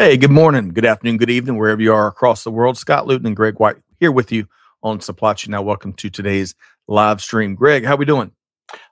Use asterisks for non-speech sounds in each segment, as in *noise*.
Hey, good morning, good afternoon, good evening, wherever you are across the world. Scott Luton and Greg White here with you on Supply Chain. Now, welcome to today's live stream. Greg, how we doing?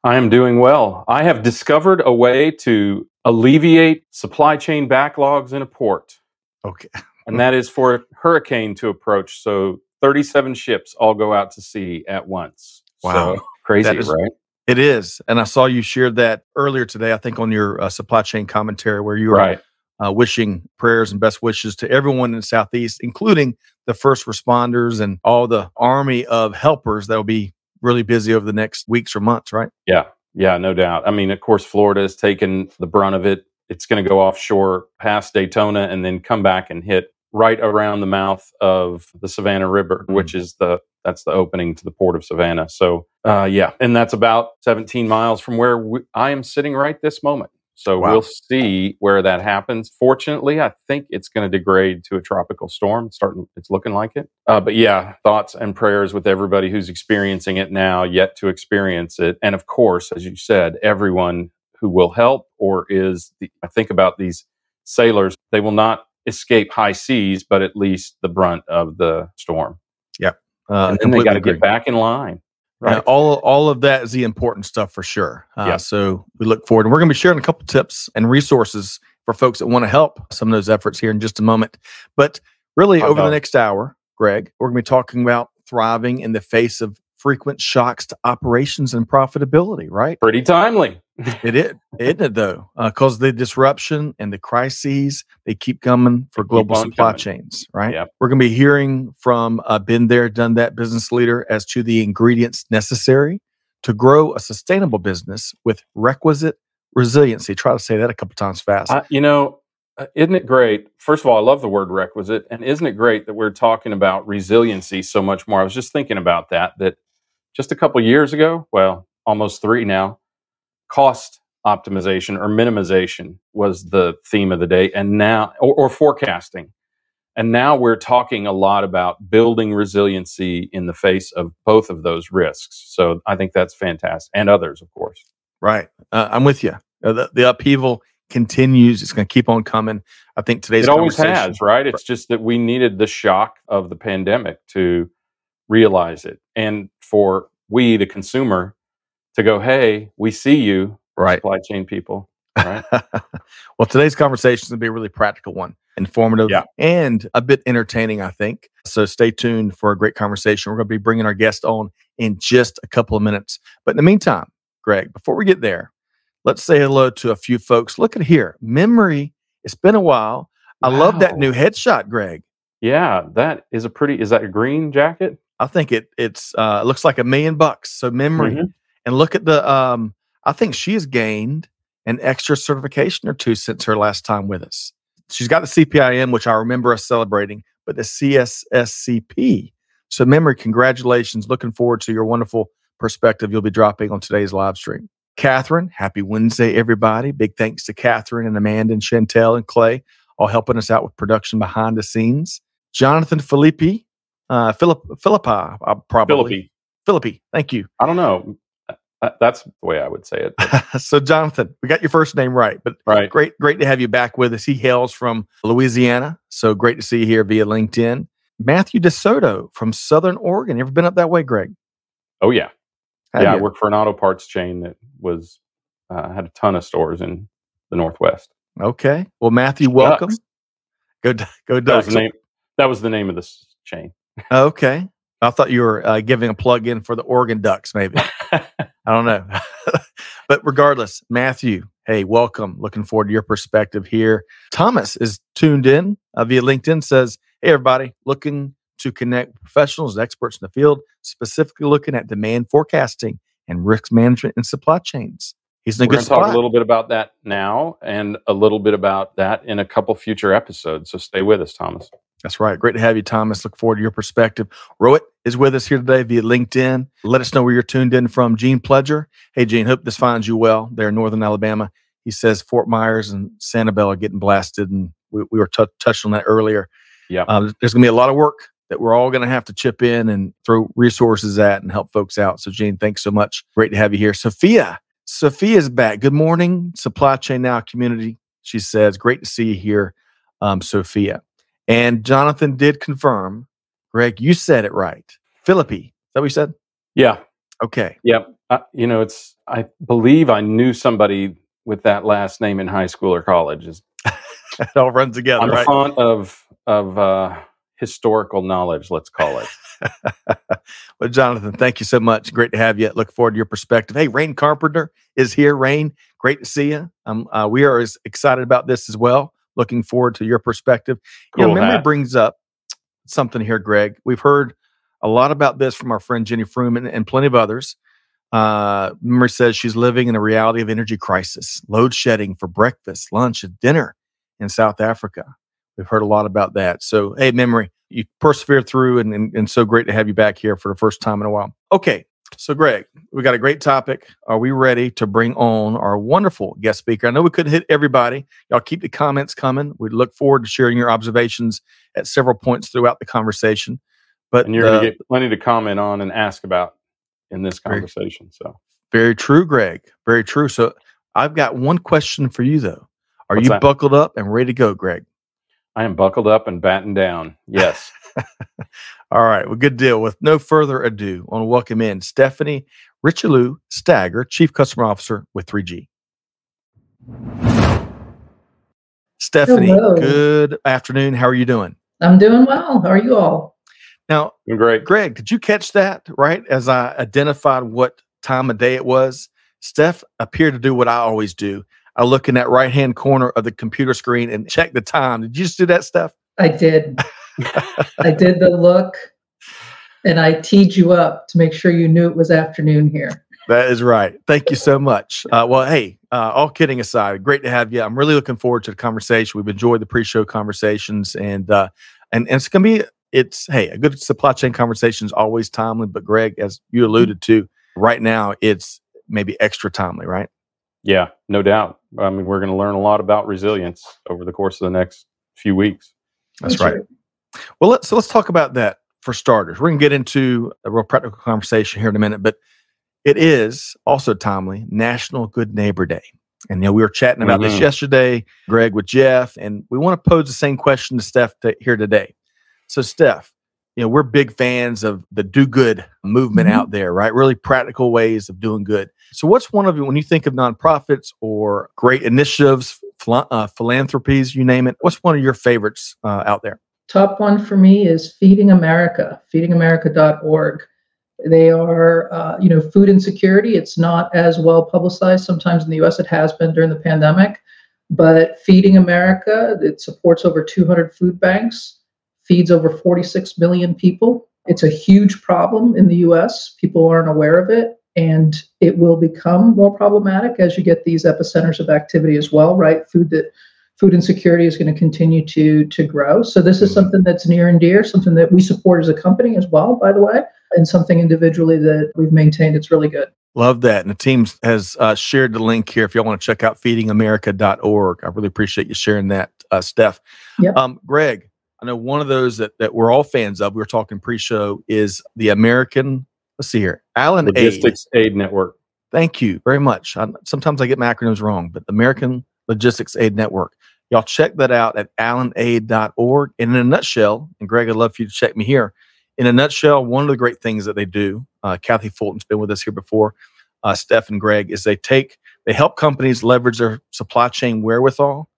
I am doing well. I have discovered a way to alleviate supply chain backlogs in a port. Okay. and that is for a hurricane to approach. So 37 ships all go out to sea at once. Wow. So, crazy, is, right? It is. And I saw you shared that earlier today, I think on your uh, supply chain commentary where you were Right uh, wishing prayers and best wishes to everyone in the Southeast, including the first responders and all the army of helpers that will be really busy over the next weeks or months, right? Yeah. Yeah, no doubt. I mean, of course, Florida has taken the brunt of it. It's going to go offshore past Daytona and then come back and hit right around the mouth of the Savannah River, mm-hmm. which is the that's the opening to the port of Savannah. So, uh, yeah, and that's about 17 miles from where we, I am sitting right this moment. So wow. we'll see where that happens. Fortunately, I think it's going to degrade to a tropical storm. It's starting, it's looking like it. Uh, but yeah, thoughts and prayers with everybody who's experiencing it now, yet to experience it, and of course, as you said, everyone who will help or is. The, I think about these sailors; they will not escape high seas, but at least the brunt of the storm. Yeah, uh, and then they got to get back in line. Right. all all of that is the important stuff for sure. Uh, yeah. So we look forward, and we're going to be sharing a couple tips and resources for folks that want to help some of those efforts here in just a moment. But really, over the next hour, Greg, we're going to be talking about thriving in the face of frequent shocks to operations and profitability. Right? Pretty timely it is, isn't it though? Because uh, the disruption and the crises they keep coming for global supply coming. chains, right? Yep. We're going to be hearing from a been there, done that business leader as to the ingredients necessary to grow a sustainable business with requisite resiliency. Try to say that a couple times fast. Uh, you know, uh, isn't it great? First of all, I love the word requisite, and isn't it great that we're talking about resiliency so much more? I was just thinking about that. That just a couple years ago, well, almost three now cost optimization or minimization was the theme of the day and now or, or, forecasting. And now we're talking a lot about building resiliency in the face of both of those risks. So i think that's fantastic and others of course. Right. Uh, i'm with you uh, the, the, upheaval continues. It's going to keep on coming. I think today's it always has right? It's just that we needed the shock of the pandemic to realize it. And for we the consumer to go, hey, we see you, right? Supply chain people, right? *laughs* well, today's conversation is going to be a really practical one, informative, yeah. and a bit entertaining, I think. So stay tuned for a great conversation. We're going to be bringing our guest on in just a couple of minutes. But in the meantime, Greg, before we get there, let's say hello to a few folks. Look at here, memory. It's been a while. I wow. love that new headshot, Greg. Yeah, that is a pretty. Is that a green jacket? I think it it's uh, looks like a million bucks. So memory. Mm-hmm and look at the um i think she has gained an extra certification or two since her last time with us. She's got the cpim which i remember us celebrating but the cscp so memory congratulations. Looking forward to your wonderful perspective you'll be dropping on today's live stream. Catherine happy wednesday everybody. Big thanks to catherine and amanda and chantel and clay all helping us out with production behind the scenes. Jonathan philippi uh philip philippi uh, probably. Philippi. Philippi thank you. I don't know that's the way I would say it. *laughs* so, Jonathan, we got your first name right, but right. great, great to have you back with us. He hails from Louisiana, so great to see you here via LinkedIn. Matthew DeSoto from Southern Oregon. You ever been up that way, Greg? Oh yeah, have yeah. You? I worked for an auto parts chain that was uh, had a ton of stores in the Northwest. Okay, well, Matthew, welcome. Go, go, Ducks. That was the name. That was the name of this chain. okay, I thought you were uh, giving a plug in for the Oregon Ducks, maybe. *laughs* I don't know. *laughs* but regardless, Matthew, hey, welcome. Looking forward to your perspective here. Thomas is tuned in uh, via LinkedIn, says, Hey, everybody, looking to connect professionals and experts in the field, specifically looking at demand forecasting and risk management and supply chains. He's in a We're good talk a little bit about that now and a little bit about that in a couple future episodes. So stay with us, Thomas. That's right. Great to have you, Thomas. Look forward to your perspective. Rohit is with us here today via LinkedIn. Let us know where you're tuned in from. Gene Pledger. Hey, Gene, hope this finds you well there in Northern Alabama. He says Fort Myers and Sanibel are getting blasted, and we, we were t- touched on that earlier. Yeah. Uh, there's going to be a lot of work that we're all going to have to chip in and throw resources at and help folks out. So, Gene, thanks so much. Great to have you here. Sophia. Sophia's back. Good morning, Supply Chain Now community. She says, Great to see you here, um, Sophia. And Jonathan did confirm, Greg, you said it right. Philippi. Is that what you said? Yeah. Okay. Yep. Uh, you know, it's, I believe I knew somebody with that last name in high school or college. Is *laughs* it all runs together, I'm right? fond of, of, uh, historical knowledge, let's call it. *laughs* well, Jonathan, thank you so much. Great to have you. Look forward to your perspective. Hey, Rain Carpenter is here. Rain, great to see you. Um, uh, we are as excited about this as well. Looking forward to your perspective. Cool you know, memory hat. brings up something here, Greg. We've heard a lot about this from our friend Jenny Froome and plenty of others. Uh, memory says she's living in a reality of energy crisis, load shedding for breakfast, lunch, and dinner in South Africa. We've heard a lot about that. So, hey, memory, you persevere through, and, and, and so great to have you back here for the first time in a while. Okay, so Greg, we got a great topic. Are we ready to bring on our wonderful guest speaker? I know we couldn't hit everybody. Y'all keep the comments coming. We look forward to sharing your observations at several points throughout the conversation. But And you're uh, going to get plenty to comment on and ask about in this Very- conversation. So, very true, Greg. Very true. So, I've got one question for you though. Are What's you that? buckled up and ready to go, Greg? I am buckled up and battened down. Yes. *laughs* All right, well, good deal. With no further ado, I want to welcome in Stephanie Richelieu Stagger, Chief Customer Officer with 3G. Stephanie, Hello. good afternoon. How are you doing? I'm doing well. How are you all? Now, Doing great. Greg, did you catch that right as I identified what time of day it was? Steph appeared to do what I always do. I look in that right hand corner of the computer screen and check the time. Did you just do that, Steph? I did. *laughs* I did the look and I teed you up to make sure you knew it was afternoon here. That is right. Thank you so much. Uh, well, hey, uh, all kidding aside, great to have you. I'm really looking forward to the conversation. We've enjoyed the pre-show conversations, and uh, and, and it's gonna be it's hey a good supply chain conversation is always timely. But Greg, as you alluded to, right now it's maybe extra timely, right? Yeah, no doubt. I mean, we're going to learn a lot about resilience over the course of the next few weeks. That's right. Well, let's so let's talk about that for starters. We're gonna get into a real practical conversation here in a minute, but it is also timely National Good Neighbor Day. And you know, we were chatting about this Mhm. yesterday, Greg with Jeff, and we want to pose the same question to Steph to, here today. So, Steph, you know, we're big fans of the do good movement Mhm. out there, right? Really practical ways of doing good. So, what's one of you when you think of nonprofits or great initiatives, uh, philanthropies, you name it? What's one of your favorites uh, out there? Top one for me is Feeding America, feedingamerica.org. They are, uh, you know, food insecurity. It's not as well publicized sometimes in the US. It has been during the pandemic. But Feeding America, it supports over 200 food banks, feeds over 46 million people. It's a huge problem in the US. People aren't aware of it. And it will become more problematic as you get these epicenters of activity as well, right? Food that food insecurity is going to continue to to grow. So this is something that's near and dear, something that we support as a company as well, by the way, and something individually that we've maintained. It's really good. Love that. And the team has uh, shared the link here if y'all want to check out feedingamerica.org. I really appreciate you sharing that, uh, Steph. Yep. Um, Greg, I know one of those that, that we're all fans of, we were talking pre show, is the American, let's see here, ALAN Logistics Aid Network. Thank you very much. I, sometimes I get my acronyms wrong, but the American Logistics Aid Network. Y'all check that out at alanaid.org. And in a nutshell, and Greg, I'd love for you to check me here. In a nutshell, one of the great things that they do, uh, Kathy Fulton's been with us here before, uh, Steph and Greg, is they take, they help companies leverage their supply chain wherewithal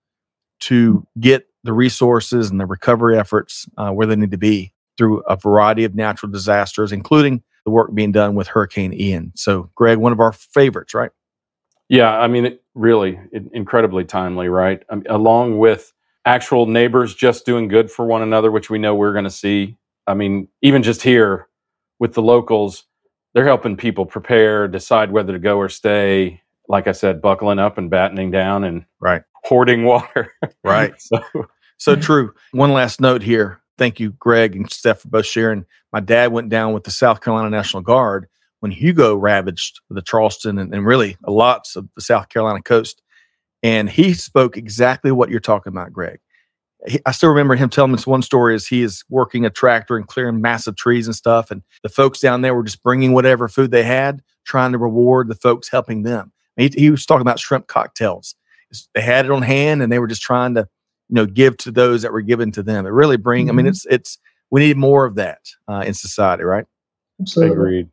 to get the resources and the recovery efforts uh, where they need to be through a variety of natural disasters, including the work being done with Hurricane Ian. So, Greg, one of our favorites, right? Yeah, I mean, it really it, incredibly timely, right? I mean, along with actual neighbors just doing good for one another, which we know we're going to see. I mean, even just here with the locals, they're helping people prepare, decide whether to go or stay. Like I said, buckling up and battening down and Right. hoarding *laughs* water. Right. so, So mm-hmm. true. One last note here. thank you, Greg and Steph, for both sharing. My dad went down with the South Carolina National Guard when Hugo ravaged the Charleston and, and really lots of the South Carolina coast. And he spoke exactly what you're talking about, Greg. He, I still remember him telling us one story as he is working a tractor and clearing massive trees and stuff. And the folks down there were just bringing whatever food they had, trying to reward the folks helping them. He, he was talking about shrimp cocktails. They had it on hand and they were just trying to, you know, give to those that were given to them. It really bring, mm-hmm. I mean, mm-hmm. it's, it's, we need more of that uh, in society, right? Absolutely. Agreed.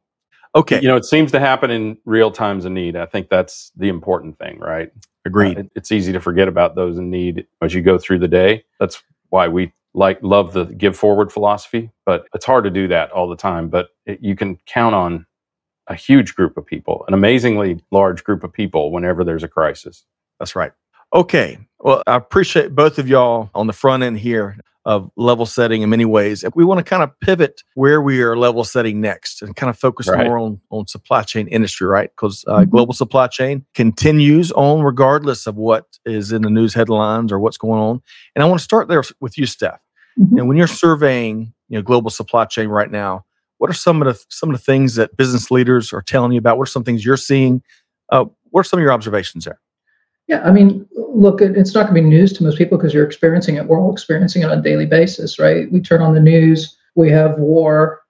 Okay. You know, it seems to happen in real times of need. I think that's the important thing, right? Agreed. Uh, it, it's easy to forget about those in need as you go through the day. That's why we like love the give forward philosophy, but it's hard to do that all the time. But it, you can count on a huge group of people, an amazingly large group of people whenever there's a crisis. That's right. Okay. Well, I appreciate both of y'all on the front end here of level setting in many ways. We want to kind of pivot where we are level setting next and kind of focus right. more on, on supply chain industry, right? Because uh, mm-hmm. global supply chain continues on regardless of what is in the news headlines or what's going on. And I want to start there with you, Steph. Mm-hmm. And when you're surveying, you know, global supply chain right now, what are some of the some of the things that business leaders are telling you about? What are some things you're seeing? Uh, what are some of your observations there? Yeah, I mean, look, it's not going to be news to most people because you're experiencing it. We're all experiencing it on a daily basis, right? We turn on the news, we have war,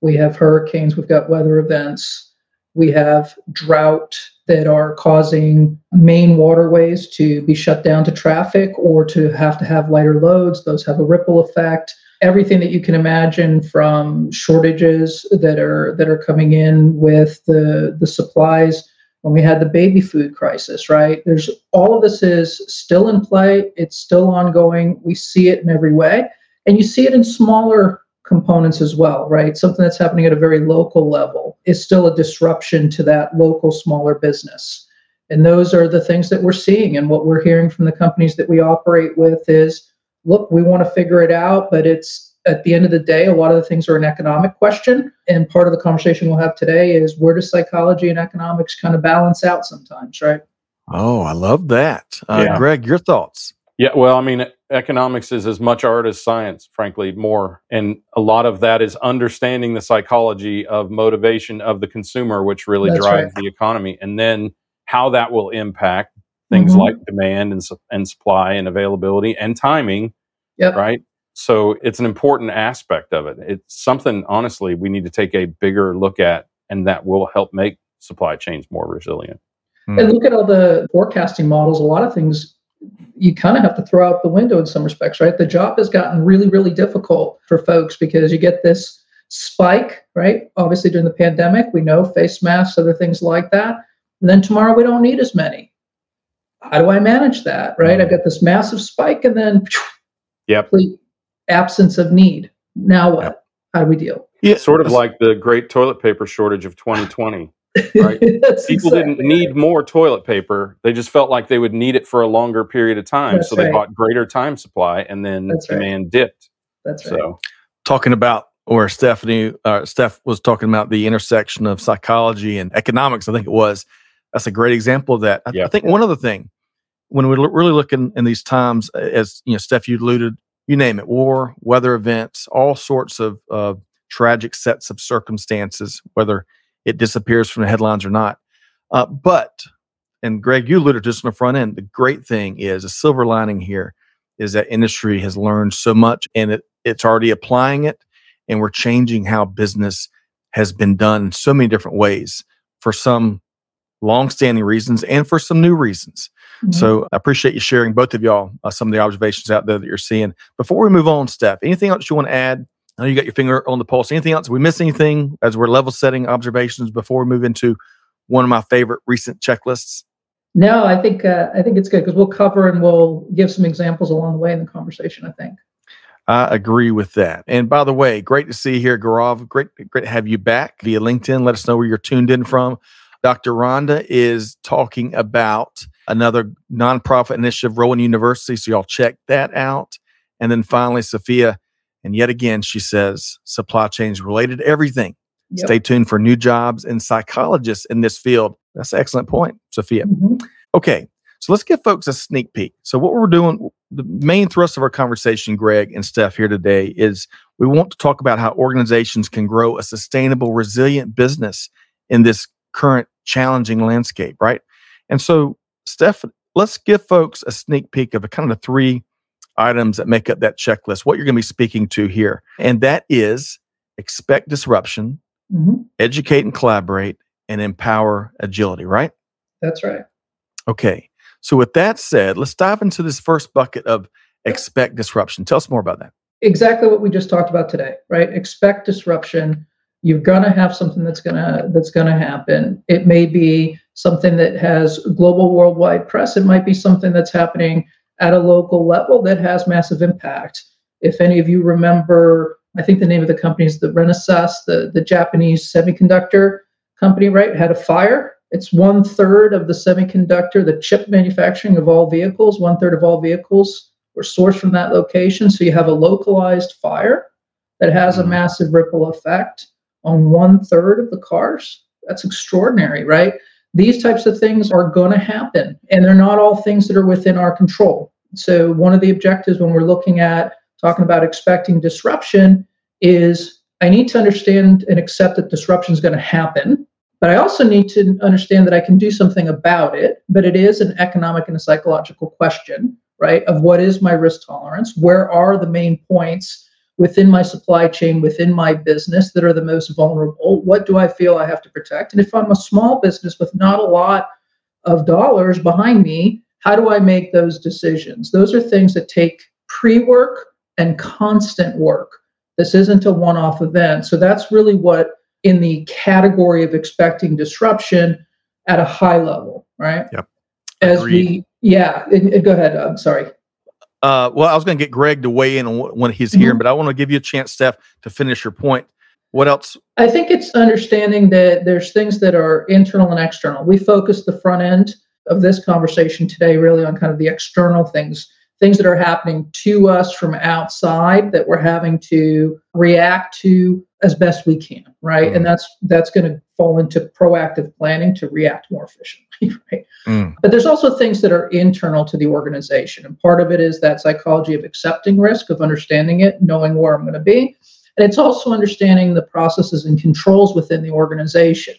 we have hurricanes, we've got weather events, we have drought that are causing main waterways to be shut down to traffic or to have to have lighter loads. Those have a ripple effect. Everything that you can imagine from shortages that are that are coming in with the the supplies when we had the baby food crisis, right? There's all of this is still in play, it's still ongoing. We see it in every way. And you see it in smaller components as well, right? Something that's happening at a very local level is still a disruption to that local smaller business. And those are the things that we're seeing. And what we're hearing from the companies that we operate with is look, we want to figure it out, but it's at the end of the day, a lot of the things are an economic question. And part of the conversation we'll have today is where does psychology and economics kind of balance out sometimes, right? Oh, I love that. Uh, yeah. Greg, your thoughts? Yeah, well, I mean, economics is as much art as science, frankly, more. And a lot of that is understanding the psychology of motivation of the consumer, which really That's drives right. the economy. And then how that will impact things mm-hmm. like demand and, and supply and availability and timing, yep. right? So it's an important aspect of it. It's something, honestly, we need to take a bigger look at, and that will help make supply chains more resilient. Mm. And look at all the forecasting models. A lot of things you kind of have to throw out the window in some respects, right? The job has gotten really, really difficult for folks because you get this spike, right? Obviously, during the pandemic, we know face masks, other things like that. And then tomorrow, we don't need as many. How do I manage that, right? I've got this massive spike and then yep. complete absence of need. Now what? How do we deal? Yeah, sort of like the great toilet paper shortage of 2020. *laughs* Right? People exactly didn't need more toilet paper. They just felt like they would need it for a longer period of time. That's so they right. bought greater time supply and then That's demand right. dipped. That's right. So talking about where Stephanie uh, Steph was talking about the intersection of psychology and economics, I think it was. That's a great example of that. I, yep. I think one other thing, when we are really looking in these times, as you know, Steph, you alluded you name it war, weather events, all sorts of tragic sets of circumstances, whether it disappears from the headlines or not. Uh, but, and Greg, you alluded to this on the front end, the great thing is a silver lining here is that industry has learned so much and it, it's already applying it and we're changing how business has been done in so many different ways for some long-standing reasons and for some new reasons. Mm-hmm. So I appreciate you sharing both of y'all uh, some of the observations out there that you're seeing. Before we move on, Steph, anything else you want to add? I know you got your finger on the pulse. Anything else? we miss anything as we're level setting observations before we move into one of my favorite recent checklists? No, I think uh, I think it's good because we'll cover and we'll give some examples along the way in the conversation. I think. I agree with that. And by the way, great to see you here, Gaurav. Great, great to have you back via LinkedIn. Let us know where you're tuned in from. Dr. Rhonda is talking about another nonprofit initiative, Rowan University. So y'all check that out. And then finally, Sophia, and yet again, she says supply chains related everything. Yep. Stay tuned for new jobs and psychologists in this field. That's an excellent point, Sophia. Mm-hmm. Okay, so let's give folks a sneak peek. So what we're doing the main thrust of our conversation, Greg and Steph, here today is we want to talk about how organizations can grow a sustainable, resilient business in this current challenging landscape, right? And so, Steph, let's give folks a sneak peek of a kind of the three items that make up that checklist, what you're going to be speaking to here. And that is expect disruption, mm-hmm. educate and collaborate, and empower agility, right? That's right. Okay. So, with that said, let's dive into this first bucket of expect disruption. Tell us more about that. Exactly what we just talked about today, right? Expect disruption. You're gonna have something that's gonna that's gonna happen. It may be something that has global worldwide press. It might be something that's happening at a local level that has massive impact. If any of you remember, I think the name of the company is the Renesas, the, the Japanese semiconductor company, right? Had a fire it's one third of the semiconductor, the chip manufacturing of all vehicles, one third of all vehicles were sourced from that location. So you have a localized fire that has a mm-hmm. massive ripple effect on one third of the cars. That's extraordinary, right? These types of things are going to happen, and they're not all things that are within our control. So, one of the objectives when we're looking at talking about expecting disruption is I need to understand and accept that disruption is going to happen but I also need to understand that I can do something about it. But it is an economic and a psychological question, right? Of what is my risk tolerance? Where are the main points within my supply chain, within my business that are the most vulnerable? What do I feel I have to protect? And if I'm a small business with not a lot of dollars behind me, how do I make those decisions? Those are things that take pre work and constant work. This isn't a one off event. So that's really what in the category of expecting disruption at a high level, right? Yep. As Agreed. we, yeah, go ahead. I'm sorry. Uh, well, I was going to get Greg to weigh in when he's mm-hmm. here, but I want to give you a chance, Steph, to finish your point. What else? I think it's understanding that there's things that are internal and external. We focus the front end of this conversation today really on kind of the external things things that are happening to us from outside that we're having to react to as best we can right? Mm. and that's that's going to fall into proactive planning to react more efficiently *laughs* right? Mm. but there's also things that are internal to the organization and part of it is that psychology of accepting risk of understanding it knowing where i'm going to be. And it's also understanding the processes and controls within the organization.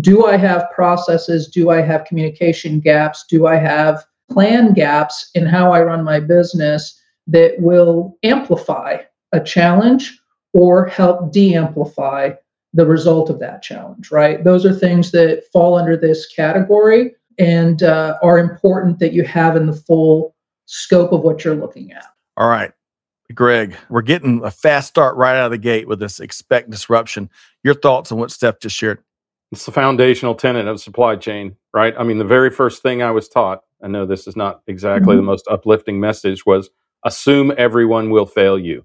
Do i have processes? Do i have communication gaps? Do i have plan gaps in how I run my business that will amplify a challenge or help de amplify the result of that challenge, right? Those are things that fall under this category and uh, are important that you have in the full scope of what you're looking at. All right. Greg, we're getting a fast start right out of the gate with this expect disruption. Your thoughts on what Steph just shared? It's the foundational tenet of supply chain, right? I mean, the very first thing I was taught I know this is not exactly mm-hmm. the most uplifting message, was assume everyone will fail you.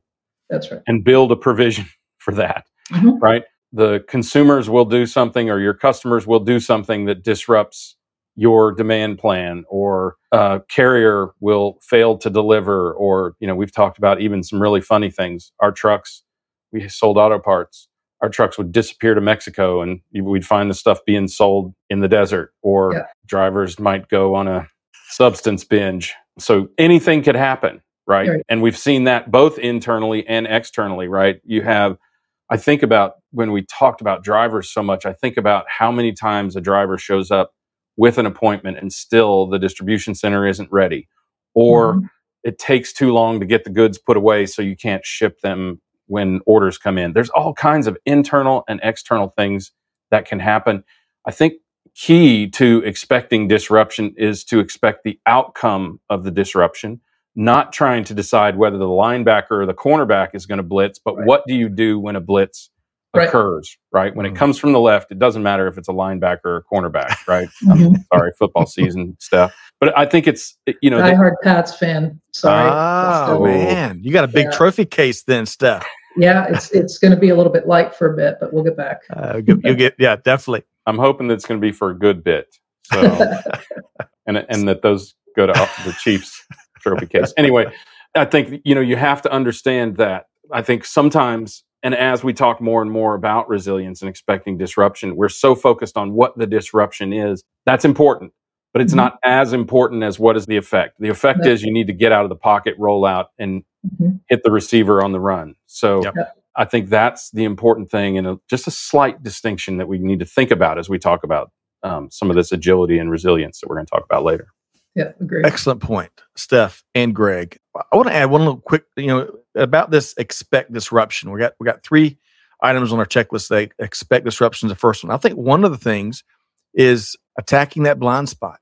That's right. And build a provision *laughs* for that, mm-hmm. right? The consumers will do something or your customers will do something that disrupts your demand plan or a carrier will fail to deliver or you know we've talked about even some really funny things our trucks we sold auto parts our trucks would disappear to Mexico and we'd find the stuff being sold in the desert or yeah. drivers might go on a substance binge. So anything could happen, right? right? And we've seen that both internally and externally, right? You have, I think about when we talked about drivers so much, I think about how many times a driver shows up with an appointment and still the distribution center isn't ready, or mm-hmm. it takes too long to get the goods put away so you can't ship them when orders come in. There's all kinds of internal and external things that can happen. I think key to expecting disruption is to expect the outcome of the disruption, not trying to decide whether the linebacker or the cornerback is going to blitz, but right. what do you do when a blitz right. occurs, right? When mm-hmm. it comes from the left, it doesn't matter if it's a linebacker or a cornerback, right? *laughs* mm-hmm. sorry, football season stuff. But I think it's, you know, I heard Pats fan. Sorry. Oh, man. You got a big yeah. trophy case then, Steph. Yeah, it's it's going to be a little bit light for a bit, but we'll get back. Uh, you'll get, yeah, definitely. I'm hoping that it's going to be for a good bit. So, *laughs* and and that those go to the Chiefs trophy case. Anyway, I think you know you have to understand that. I think sometimes, and as we talk more and more about resilience and expecting disruption, we're so focused on what the disruption is. That's important, but it's mm-hmm. not as important as what is the effect. The effect right. is you need to get out of the pocket, roll out, and mm-hmm. hit the receiver on the run. So yep. I think that's the important thing, and a, just a slight distinction that we need to think about as we talk about um, some of this agility and resilience that we're going to talk about later. Yeah, agree. Excellent point, Steph and Greg. I want to add one little quick, you know, about this expect disruption. We got we got three items on our checklist. They expect disruption is the first one. I think one of the things is attacking that blind spot.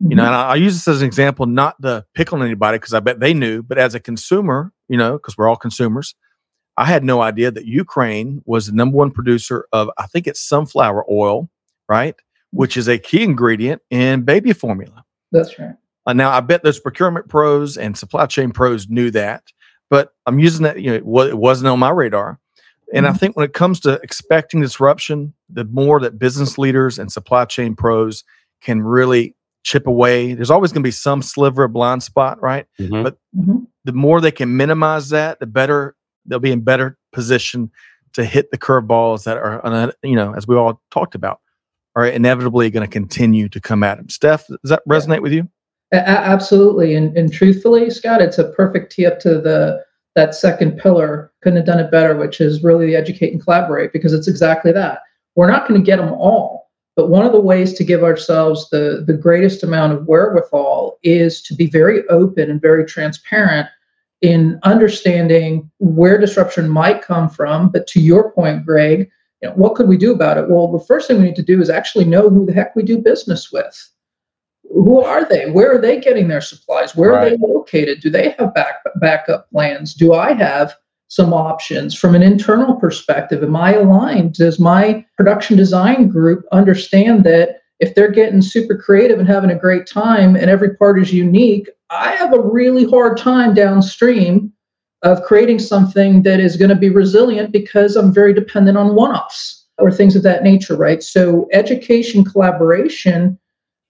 Mm-hmm. You know, mm-hmm. and I, I, use this as an example, not to pick on anybody because I bet they knew, but as a consumer, you know, because we're all consumers, I had no idea that Ukraine was the number one producer of, I think it's sunflower oil, right? Which is a key ingredient in baby formula. That's right. Uh, now, I bet those procurement pros and supply chain pros knew that, but I'm using that, you know, it wasn't on my radar. And mm-hmm. I think when it comes to expecting disruption, the more that business leaders and supply chain pros can really chip away, there's always going to be some sliver of blind spot, right? Mm-hmm. But mm-hmm. the more they can minimize that, the better they'll be in better position to hit the curveballs that are, you know, as we all talked about, are inevitably going to continue to come at them. Steph, does that resonate yeah. with you? A- absolutely, and and truthfully, Scott, it's a perfect tee up to the that second pillar. Couldn't have done it better, which is really the educate and collaborate, because it's exactly that. We're not going to get them all, but one of the ways to give ourselves the the greatest amount of wherewithal is to be very open and very transparent in understanding where disruption might come from. But to your point, Greg, you know, what could we do about it? Well, the first thing we need to do is actually know who the heck we do business with. Who are they? Where are they getting their supplies? Where right. are they located? Do they have back, backup plans? Do I have some options from an internal perspective? Am I aligned? Does my production design group understand that if they're getting super creative and having a great time and every part is unique, I have a really hard time downstream of creating something that is going to be resilient because I'm very dependent on one offs or things of that nature, right? So, education collaboration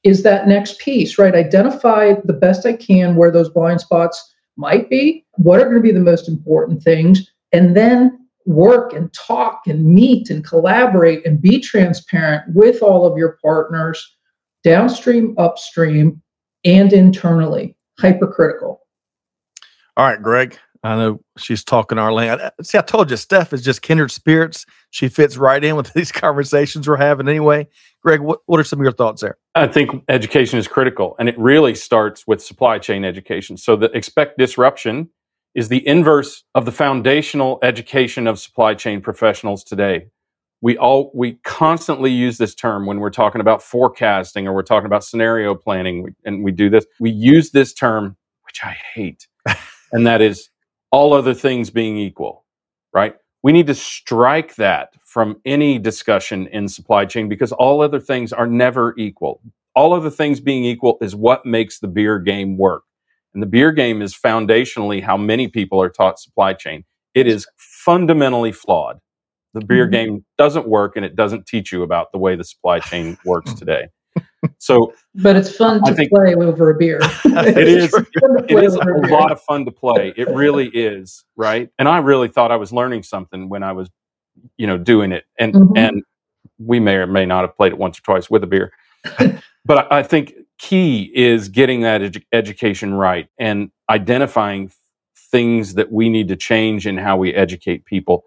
is that next piece, right? Identify the best I can where those blind spots might be, what are going to be the most important things, and then work and talk and meet and collaborate and be transparent with all of your partners downstream, upstream, and internally. Hypercritical. All right, Greg. I know she's talking our language. Uh, see, I told you, Steph is just kindred spirits. She fits right in with *laughs* these conversations we're having anyway. Greg, what, what are some of your thoughts there? I think education is critical, and it really starts with supply chain education. So, the expect disruption is the inverse of the foundational education of supply chain professionals today. We all we constantly use this term when we're talking about forecasting or we're talking about scenario planning and we do this. We use this term which I hate. *laughs* and that is all other things being equal, right? We need to strike that from any discussion in supply chain because all other things are never equal. All other things being equal is what makes the beer game work. And the beer game is foundationally how many people are taught supply chain. It is fundamentally flawed. The beer mm-hmm. game doesn't work and it doesn't teach you about the way the supply chain works today. So, but it's fun to think, play over a beer. *laughs* it is. It is a, a lot of fun to play. It really is, right? And I really thought I was learning something when I was, you know, doing it. And mm-hmm. and we may or may not have played it once or twice with a beer. *laughs* but I think key is getting that edu- education right and identifying things that we need to change in how we educate people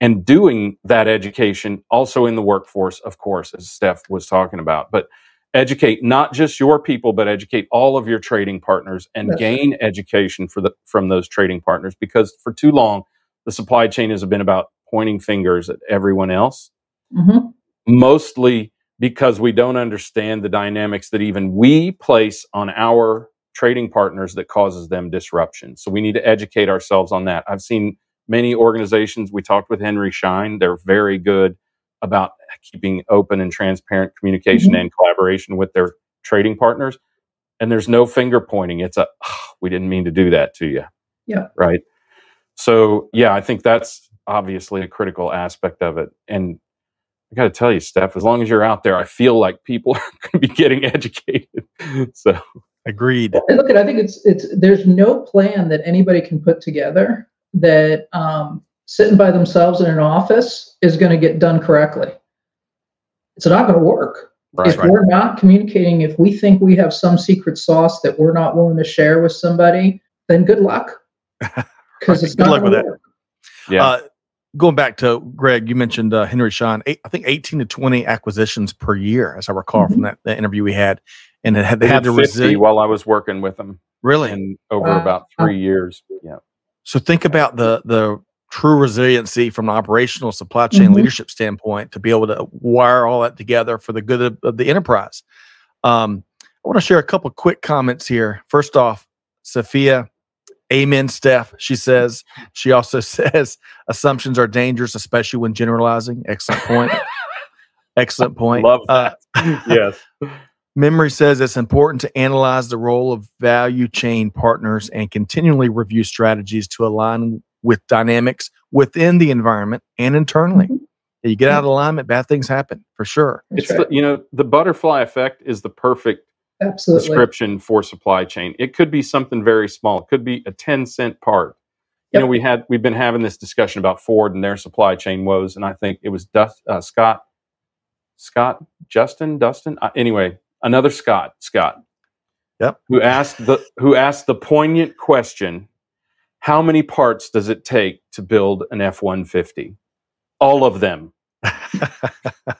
and doing that education also in the workforce of course as steph was talking about but educate not just your people but educate all of your trading partners and That's gain education for the from those trading partners because for too long the supply chain has been about pointing fingers at everyone else mm-hmm. mostly because we don't understand the dynamics that even we place on our trading partners that causes them disruption. So we need to educate ourselves on that. I've seen many organizations, we talked with Henry Schein, they're very good about keeping open and transparent communication mm-hmm. and collaboration with their trading partners. And there's no finger pointing. It's a, oh, we didn't mean to do that to you. Yeah. Right. So, yeah, I think that's obviously a critical aspect of it. And I got to tell you, Steph, as long as you're out there, I feel like people *laughs* are going to be getting *laughs* educated. so agreed. Look, I think it's it's there's no plan that anybody can put together that um, sitting by themselves in an office is going to get done correctly. It's not going to work. Right. if we're not communicating, if we think we have some secret sauce that we're not willing to share with somebody, then good luck. *laughs* Because it's Good not luck with gonna that. work. Yeah. Uh, going back to Greg, you mentioned uh, Henry Schein. Eight, I think eighteen to twenty acquisitions per year, as I recall from that, that interview we had, and it had, they They had had the 50 while I was working with them Really, and over Wow. about three years. Yeah. So think about the the true resiliency from an operational supply chain Mhm. leadership standpoint to be able to wire all that together for the good of, of the enterprise. Um, I want to share a couple quick comments here. First off, Sophia, amen, Steph. She says she also *laughs* says assumptions are dangerous, especially when generalizing. Excellent point. *laughs* Excellent point. Love Uh, that. *laughs* yes. Memory says it's important to analyze the role of value chain partners and continually review strategies to align with dynamics within the environment and internally. Mhm. You get out of alignment, bad things happen for sure. That's It's right. the, you know the butterfly effect is the perfect Absolutely. description for supply chain. It could be something very small. It could be a 10 cent part. You know, we had we've been having this discussion about Ford and their supply chain woes, and I think it was Dust, uh, Scott, Scott, Justin, Dustin. Uh, anyway, another Scott, Scott. Yep. Who asked the who asked the poignant question, how many parts does it take to build an F one fifty? All of them.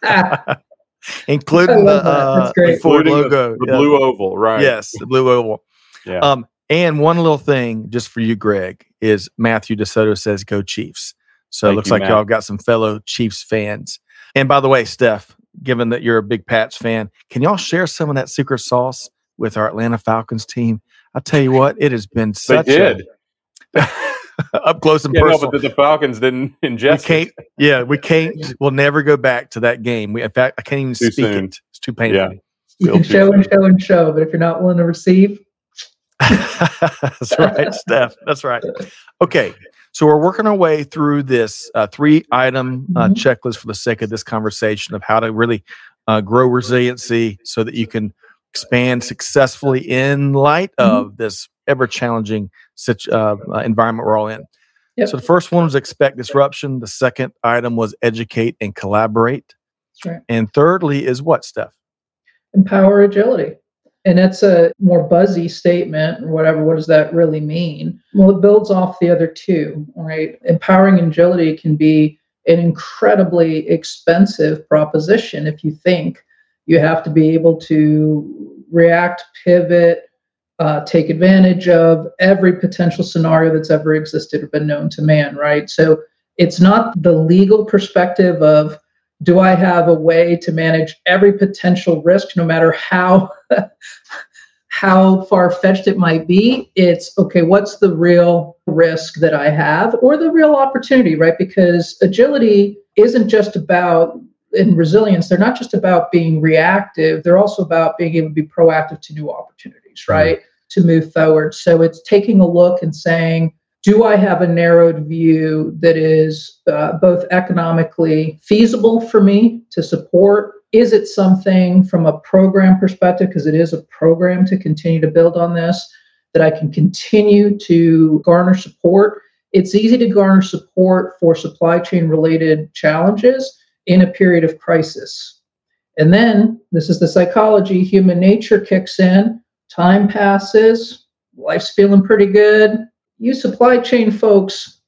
Ah, *laughs* Including the, uh, the Ford Including logo. The Yeah. blue oval, right? Yes, the blue oval. Yeah. Um, and one little thing just for you, Greg, is Matthew DeSoto says go Chiefs. So it looks you, like Matt. y'all got some fellow Chiefs fans. And by the way, Steph, given that you're a big Pats fan, can y'all share some of that secret sauce with our Atlanta Falcons team? I'll tell you what, it has been they such did. a *laughs* up close and Yeah, no, personal. but the, the Falcons didn't *laughs* we ingest can't, it. yeah, we can't. We'll never go back to that game. We, in fact, I can't even Too speak soon. it. It's too painful. Yeah. you can too show and show and show, but if you're not willing to receive, *laughs* That's right, Steph. That's right. Okay. So we're working our way through this uh, three item uh, Mhm. checklist for the sake of this conversation of how to really uh, grow resiliency so that you can expand successfully in light Mhm. of this ever challenging such uh, uh, environment we're all in. Yep. So the first one was expect disruption. The second item was educate and collaborate. that's right. And thirdly is what, Steph? empower agility. And that's a more buzzy statement or whatever. What does that really mean? Well, it builds off the other two, right? Empowering agility can be an incredibly expensive proposition if you think you have to be able to react, pivot, uh, take advantage of every potential scenario that's ever existed or been known to man, right? So it's not the legal perspective of do I have a way to manage every potential risk, no matter how *laughs* how far fetched it might be? It's okay. What's the real risk that I have, or the real opportunity, right? Because agility isn't just about in resilience. They're not just about being reactive. They're also about being able to be proactive to new opportunities, right? To move forward. So it's taking a look and saying, do I have a narrowed view that is uh, both economically feasible for me to support? Is it something from a program perspective, because it is a program to continue to build on this, that I can continue to garner support? It's easy to garner support for supply chain related challenges in a period of crisis. And then this is the psychology, human nature kicks in, time passes, life's feeling pretty good you supply chain folks,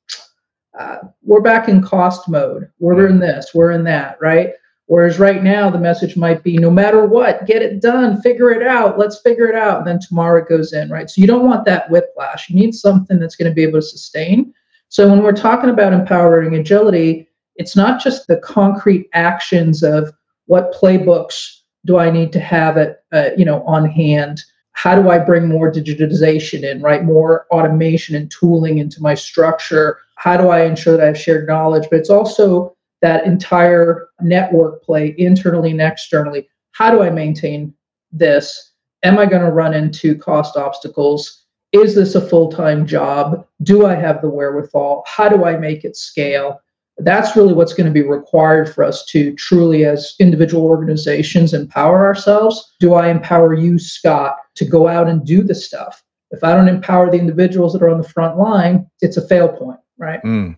uh, we're back in cost mode. We're in this, we're in that, right? Whereas right now, the message might be no matter what, get it done, figure it out, let's figure it out. And then tomorrow it goes in, right? So you don't want that whiplash. You need something that's going to be able to sustain. So when we're talking about empowering agility, it's not just the concrete actions of what playbooks do I need to have it, uh, you know, on hand how do I bring more digitization in, right? More automation and tooling into my structure? How do I ensure that I have shared knowledge? But it's also that entire network play internally and externally. How do I maintain this? Am I going to run into cost obstacles? Is this a full time job? Do I have the wherewithal? How do I make it scale? That's really what's going to be required for us to truly, as individual organizations, empower ourselves. Do I empower you, Scott, to go out and do the stuff? If I don't empower the individuals that are on the front line, it's a fail point, right? Mm.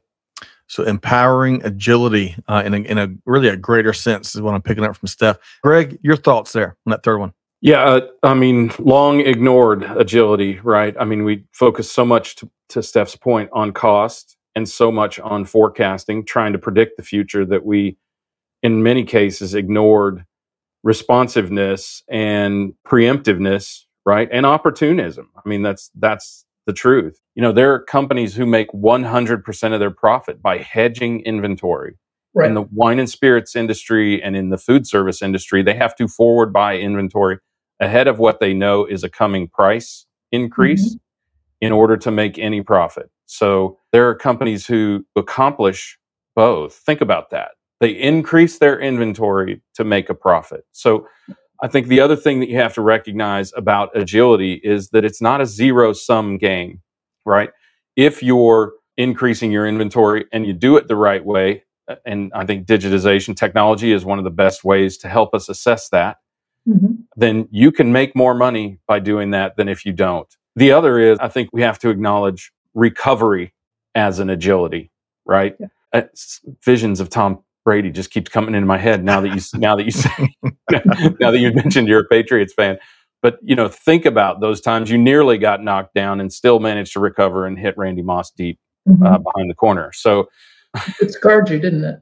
So empowering agility uh, in, a, in a really a greater sense is what I'm picking up from Steph. Greg, your thoughts there on that third one? Yeah, uh, I mean, long ignored agility, right? I mean, we focus so much to, to Steph's point on cost and so much on forecasting, trying to predict the future that we, in many cases, ignored responsiveness and preemptiveness, right? And opportunism. I mean, that's that's the truth. You know, there are companies who make 100% of their profit by hedging inventory. Right. In the wine and spirits industry and in the food service industry, they have to forward buy inventory ahead of what they know is a coming price increase mm-hmm. in order to make any profit. So there are companies who accomplish both. Think about that. They increase their inventory to make a profit. So I think the other thing that you have to recognize about agility is that it's not a zero sum game, right? If you're increasing your inventory and you do it the right way, and I think digitization technology is one of the best ways to help us assess that, mm-hmm. then you can make more money by doing that than if you don't. The other is, I think we have to acknowledge recovery as an agility, right? Yeah. Uh, visions of Tom Brady just keeps coming into my head now that you now that you say *laughs* now that you mentioned you're a Patriots fan. But you know, think about those times you nearly got knocked down and still managed to recover and hit Randy Moss deep mm-hmm. uh, behind the corner. So it scarred you, didn't it?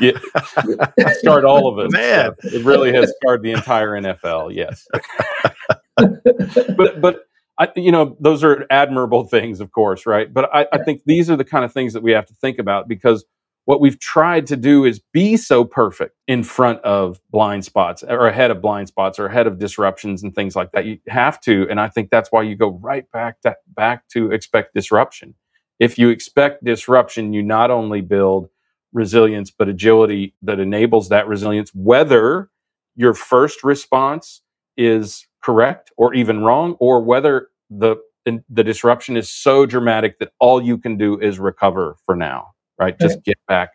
Yeah, it scarred all of us. *laughs* Man, so it really has scarred the entire NFL. Yes, *laughs* but but I, you know, those are admirable *laughs* things, of course, right? But I, I think these are the kind of things that we have to think about because what we've tried to do is be so perfect in front of blind spots or ahead of blind spots or ahead of disruptions and things like that. You have to, and I think that's why you go right back to, back to expect disruption. If you expect disruption, you not only build resilience but agility that enables that resilience, whether your first response is correct or even wrong, or whether the the disruption is so dramatic that all you can do is recover for now right? Just get back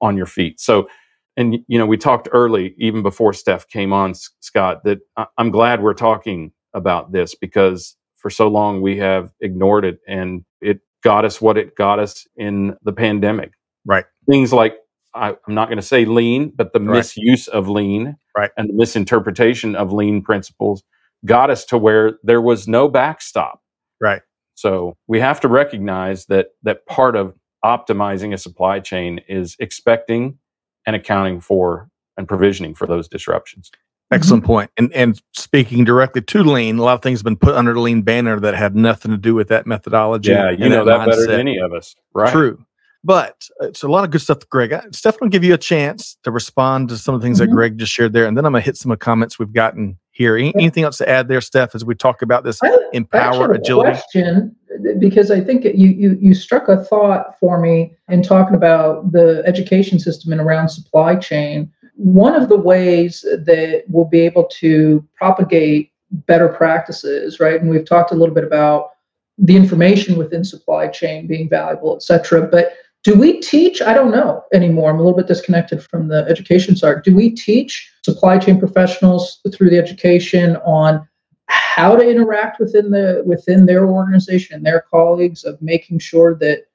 on your feet. So, and you know, we talked early, even before Steph came on, Scott, that I'm glad we're talking about this because for so long we have ignored it and it got us what it got us in the pandemic. Right. Things like I, am not going to say lean, but the right. misuse of lean right. and the misinterpretation of lean principles got us to where there was no backstop. Right. So we have to recognize that that part of optimizing a supply chain is expecting and accounting for and provisioning for those disruptions. Excellent point. And and speaking directly to lean, a lot of things have been put under the lean banner that had nothing to do with that methodology. Yeah, you know that, that better than any of us, right? True. But uh, it's a lot of good stuff, Greg. Steph, I'm going to give you a chance to respond to some of the things mm-hmm. that Greg just shared there. And then I'm going to hit some of the comments we've gotten here. Anything else to add there, Steph, as we talk about this empower agility? Question, because I think you, you, you struck a thought for me in talking about the education system and around supply chain. One of the ways that we'll be able to propagate better practices, right? And we've talked a little bit about the information within supply chain being valuable, et cetera. But do we teach? I don't know anymore. I'm a little bit disconnected from the education side. Do we teach supply chain professionals through the education on how to interact within the within their organization and their colleagues of making sure that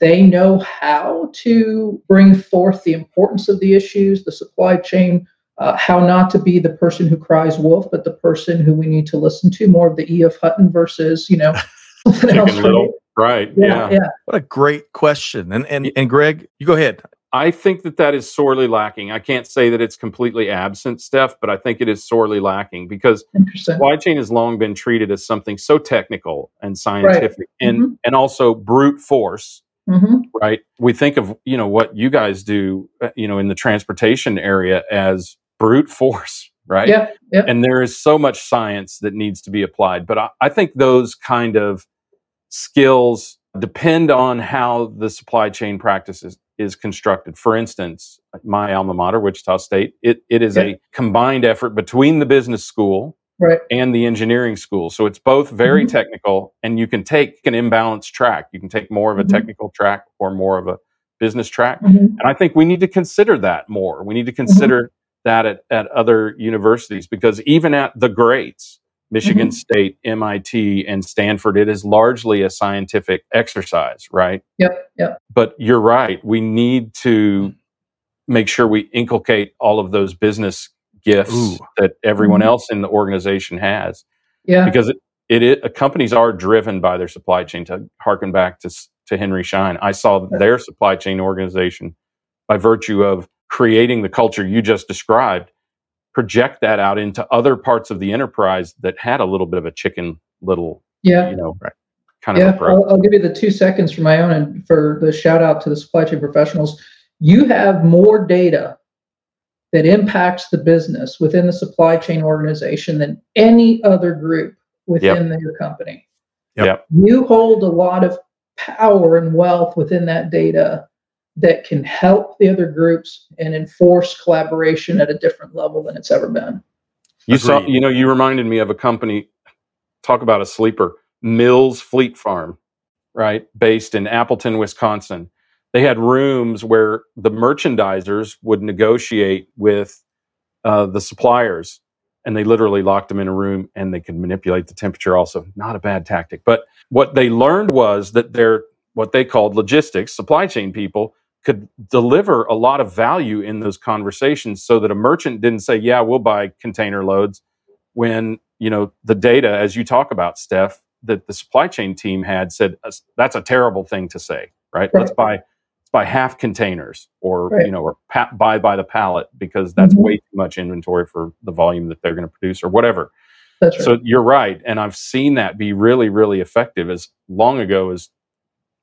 they know how to bring forth the importance of the issues, the supply chain, uh, how not to be the person who cries wolf, but the person who we need to listen to. More of the E. F. Hutton versus you know *laughs* something else. Right. Yeah, yeah. yeah. What a great question. And and and Greg, you go ahead. I think that that is sorely lacking. I can't say that it's completely absent, Steph, but I think it is sorely lacking because supply chain has long been treated as something so technical and scientific right. and mm-hmm. and also brute force. Mm-hmm. Right. We think of, you know, what you guys do, uh, you know, in the transportation area as brute force, right? Yeah. yeah. And there is so much science that needs to be applied. But I, I think those kind of skills depend on how the supply chain practices is constructed. For instance, my alma mater, Wichita State, it, it is yeah. a combined effort between the business school right. and the engineering school. So it's both very mm-hmm. technical, and you can take an imbalanced track. You can take more of a mm-hmm. technical track or more of a business track. Mm-hmm. And I think we need to consider that more. We need to consider mm-hmm. that at, at other universities because even at the greats, Michigan mm-hmm. State, MIT, and Stanford. It is largely a scientific exercise, right? Yep, yep. But you're right. We need to make sure we inculcate all of those business gifts Ooh. that everyone mm-hmm. else in the organization has. Yeah. Because it, it, it, companies are driven by their supply chain. To harken back to to Henry Schein, I saw their supply chain organization by virtue of creating the culture you just described project that out into other parts of the enterprise that had a little bit of a chicken little, yeah, you know, right. kind yeah, of approach. I'll, I'll give you the two seconds for my own and for the shout out to the supply chain professionals. You have more data that impacts the business within the supply chain organization than any other group within yep. your company. Yep. You hold a lot of power and wealth within that data that can help the other groups and enforce collaboration at a different level than it's ever been. You Agreed. saw, you know, you reminded me of a company. Talk about a sleeper, Mills Fleet Farm, right, based in Appleton, Wisconsin. They had rooms where the merchandisers would negotiate with uh, the suppliers, and they literally locked them in a room, and they could manipulate the temperature. Also, not a bad tactic. But what they learned was that their what they called logistics, supply chain people could deliver a lot of value in those conversations so that a merchant didn't say yeah we'll buy container loads when you know the data as you talk about steph that the supply chain team had said that's a terrible thing to say right, right. let's buy let's buy half containers or right. you know or pa- buy by the pallet because that's mm-hmm. way too much inventory for the volume that they're going to produce or whatever that's right. so you're right and i've seen that be really really effective as long ago as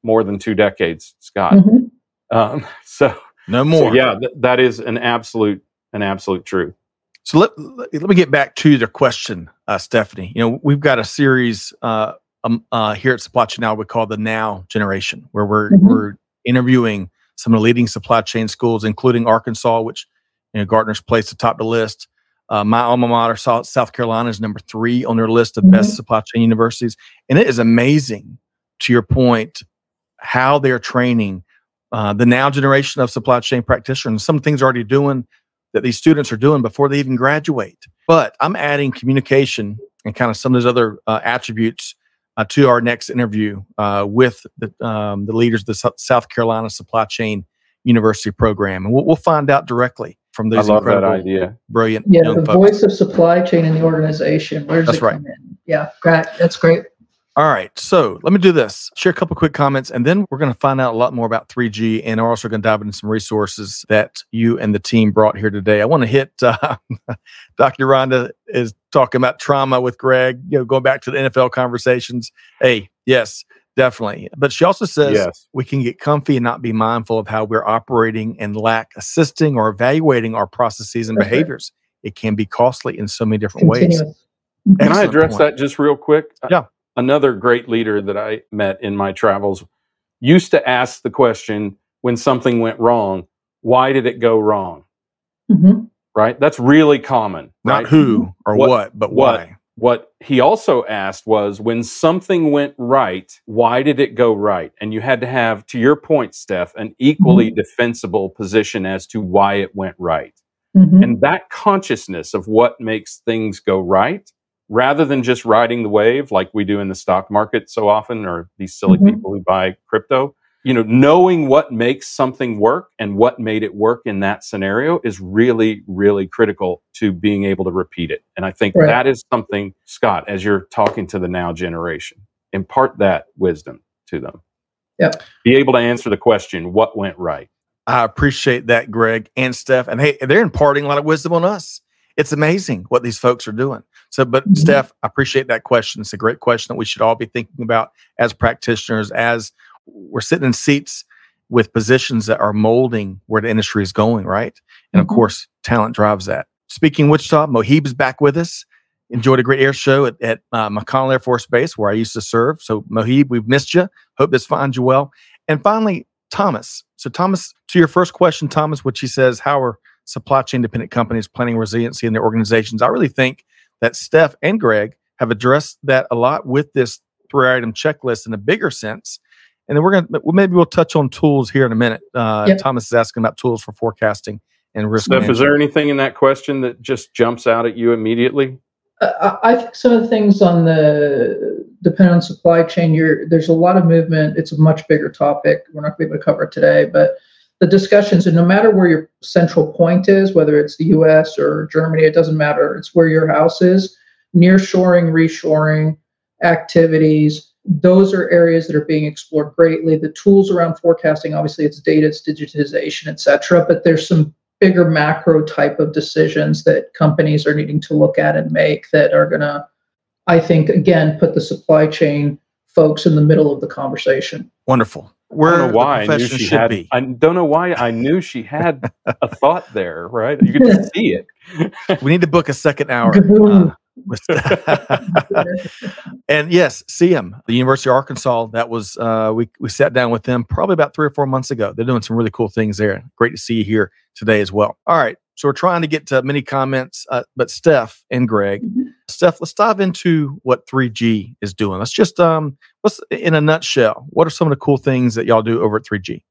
more than two decades scott mm-hmm. Um, *laughs* so no more. So yeah, th- that is an absolute an absolute truth. So let, let, let me get back to the question, uh, Stephanie. You know, we've got a series uh, um, uh, here at Supply Chain Now we call the Now Generation, where we're mm-hmm. we're interviewing some of the leading supply chain schools, including Arkansas, which you know Gartner's placed atop the list. Uh, my alma mater, South Carolina, is number three on their list of mm-hmm. best supply chain universities, and it is amazing. To your point, how they're training uh, the now generation of supply chain practitioners. Some things are already doing that these students are doing before they even graduate. But I'm adding communication and kind of some of those other uh, attributes uh, to our next interview uh, with the, um, the leaders of the South Carolina Supply Chain University program, and we'll, we'll find out directly from those. I love that idea. Brilliant. Yeah, the folks. voice of supply chain in the organization. Where's That's it right. come in? Yeah, great. That's great. All right. So let me do this. Share a couple quick comments, and then we're going to find out a lot more about 3G, and we're also going to dive into some resources that you and the team brought here today. I want to hit uh, *laughs* Dr. Rhonda is talking about trauma with Greg, you know, going back to the NFL conversations. Hey, yes, definitely. But she also says yes. we can get comfy and not be mindful of how we're operating and lack assisting or evaluating our processes and That's behaviors. It can be costly in so many different Continuous. ways. Can I address point. that just real quick? Yeah another great leader that I met in my travels used to ask the question when something went wrong, why did it go wrong? Mm-hmm. Right? That's really common. Not right? who or what, what but what, why. What he also asked was when something went right, why did it go right? And you had to have, to your point, Steph, an equally mm-hmm. defensible position as to why it went right. Mm-hmm. And that consciousness of what makes things go right rather than just riding the wave like we do in the stock market so often or these silly mm-hmm. people who buy crypto you know knowing what makes something work and what made it work in that scenario is really really critical to being able to repeat it. And i think right. that is something scott as you're talking to the now generation impart that wisdom to them. Yeah be able to answer the question what went right? I appreciate that greg and steph. And hey they're imparting a lot of wisdom on us it's amazing what these folks are doing. So, but mm-hmm. Steph, I appreciate that question. It's a great question that we should all be thinking about as practitioners, as we're sitting in seats with positions that are molding where the industry is going, right? And mm-hmm. of course, talent drives that. Speaking of Wichita, Mohib's back with us. Enjoyed a great air show at, at uh, McConnell Air Force Base where I used to serve. So, Mohib, we've missed you. Hope this finds you well. And finally, Thomas. So, Thomas, to your first question, Thomas, which he says, how are supply chain dependent companies planning resiliency in their organizations. I really think that Steph and Greg have addressed that a lot with this three item checklist in a bigger sense. And then we're going to, maybe we'll touch on tools here in a minute. Uh, yep. Thomas is asking about tools for forecasting and risk. Steph, management. is there anything in that question that just jumps out at you immediately? Uh, I think some of the things on the depend on supply chain. You're, there's a lot of movement. It's a much bigger topic. We're not going to be able to cover it today, but the discussions, and no matter where your central point is, whether it's the U.S. or Germany, it doesn't matter. It's where your house is. Nearshoring, reshoring activities. Those are areas that are being explored greatly. The tools around forecasting, obviously, it's data, it's digitization, et cetera. But there's some bigger macro type of decisions that companies are needing to look at and make that are going to, I think, again, put the supply chain folks in the middle of the conversation. Wonderful. Where I don't know why I knew she had. Be. I don't know why I knew she had a thought there. Right, you could see it. *laughs* we need to book a second hour. *laughs* and yes, CM, the University of Arkansas. That was uh, we we sat down with them probably about three or four months ago. They're doing some really cool things there. Great to see you here today as well. All right, so we're trying to get to many comments, uh, but Steph and Greg, mm-hmm. Steph, let's dive into what 3G is doing. Let's just um, let's in a nutshell, what are some of the cool things that y'all do over at 3G?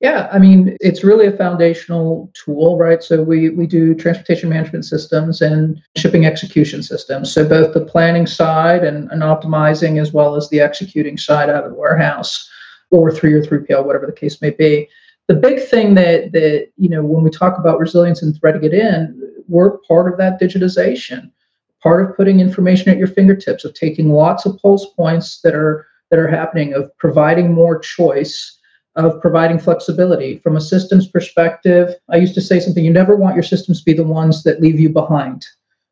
Yeah, I mean, it's really a foundational tool, right? So we we do transportation management systems and shipping execution systems. So both the planning side and, and optimizing as well as the executing side out of the warehouse or three or 3PL, whatever the case may be. The big thing that that, you know, when we talk about resilience and threading it in, we're part of that digitization, part of putting information at your fingertips, of taking lots of pulse points that are that are happening, of providing more choice of providing flexibility from a systems perspective. I used to say something you never want your systems to be the ones that leave you behind,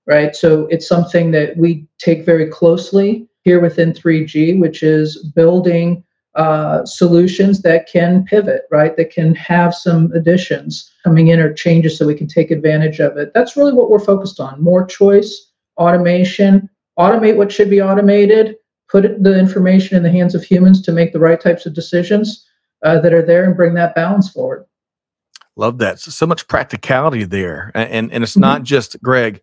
right? So it's something that we take very closely here within 3G, which is building uh, solutions that can pivot, right? That can have some additions coming in or changes so we can take advantage of it. That's really what we're focused on more choice, automation, automate what should be automated, put the information in the hands of humans to make the right types of decisions uh, that are there and bring that balance forward. Love that. So, so much practicality there, and and, it's mm-hmm. not just Greg.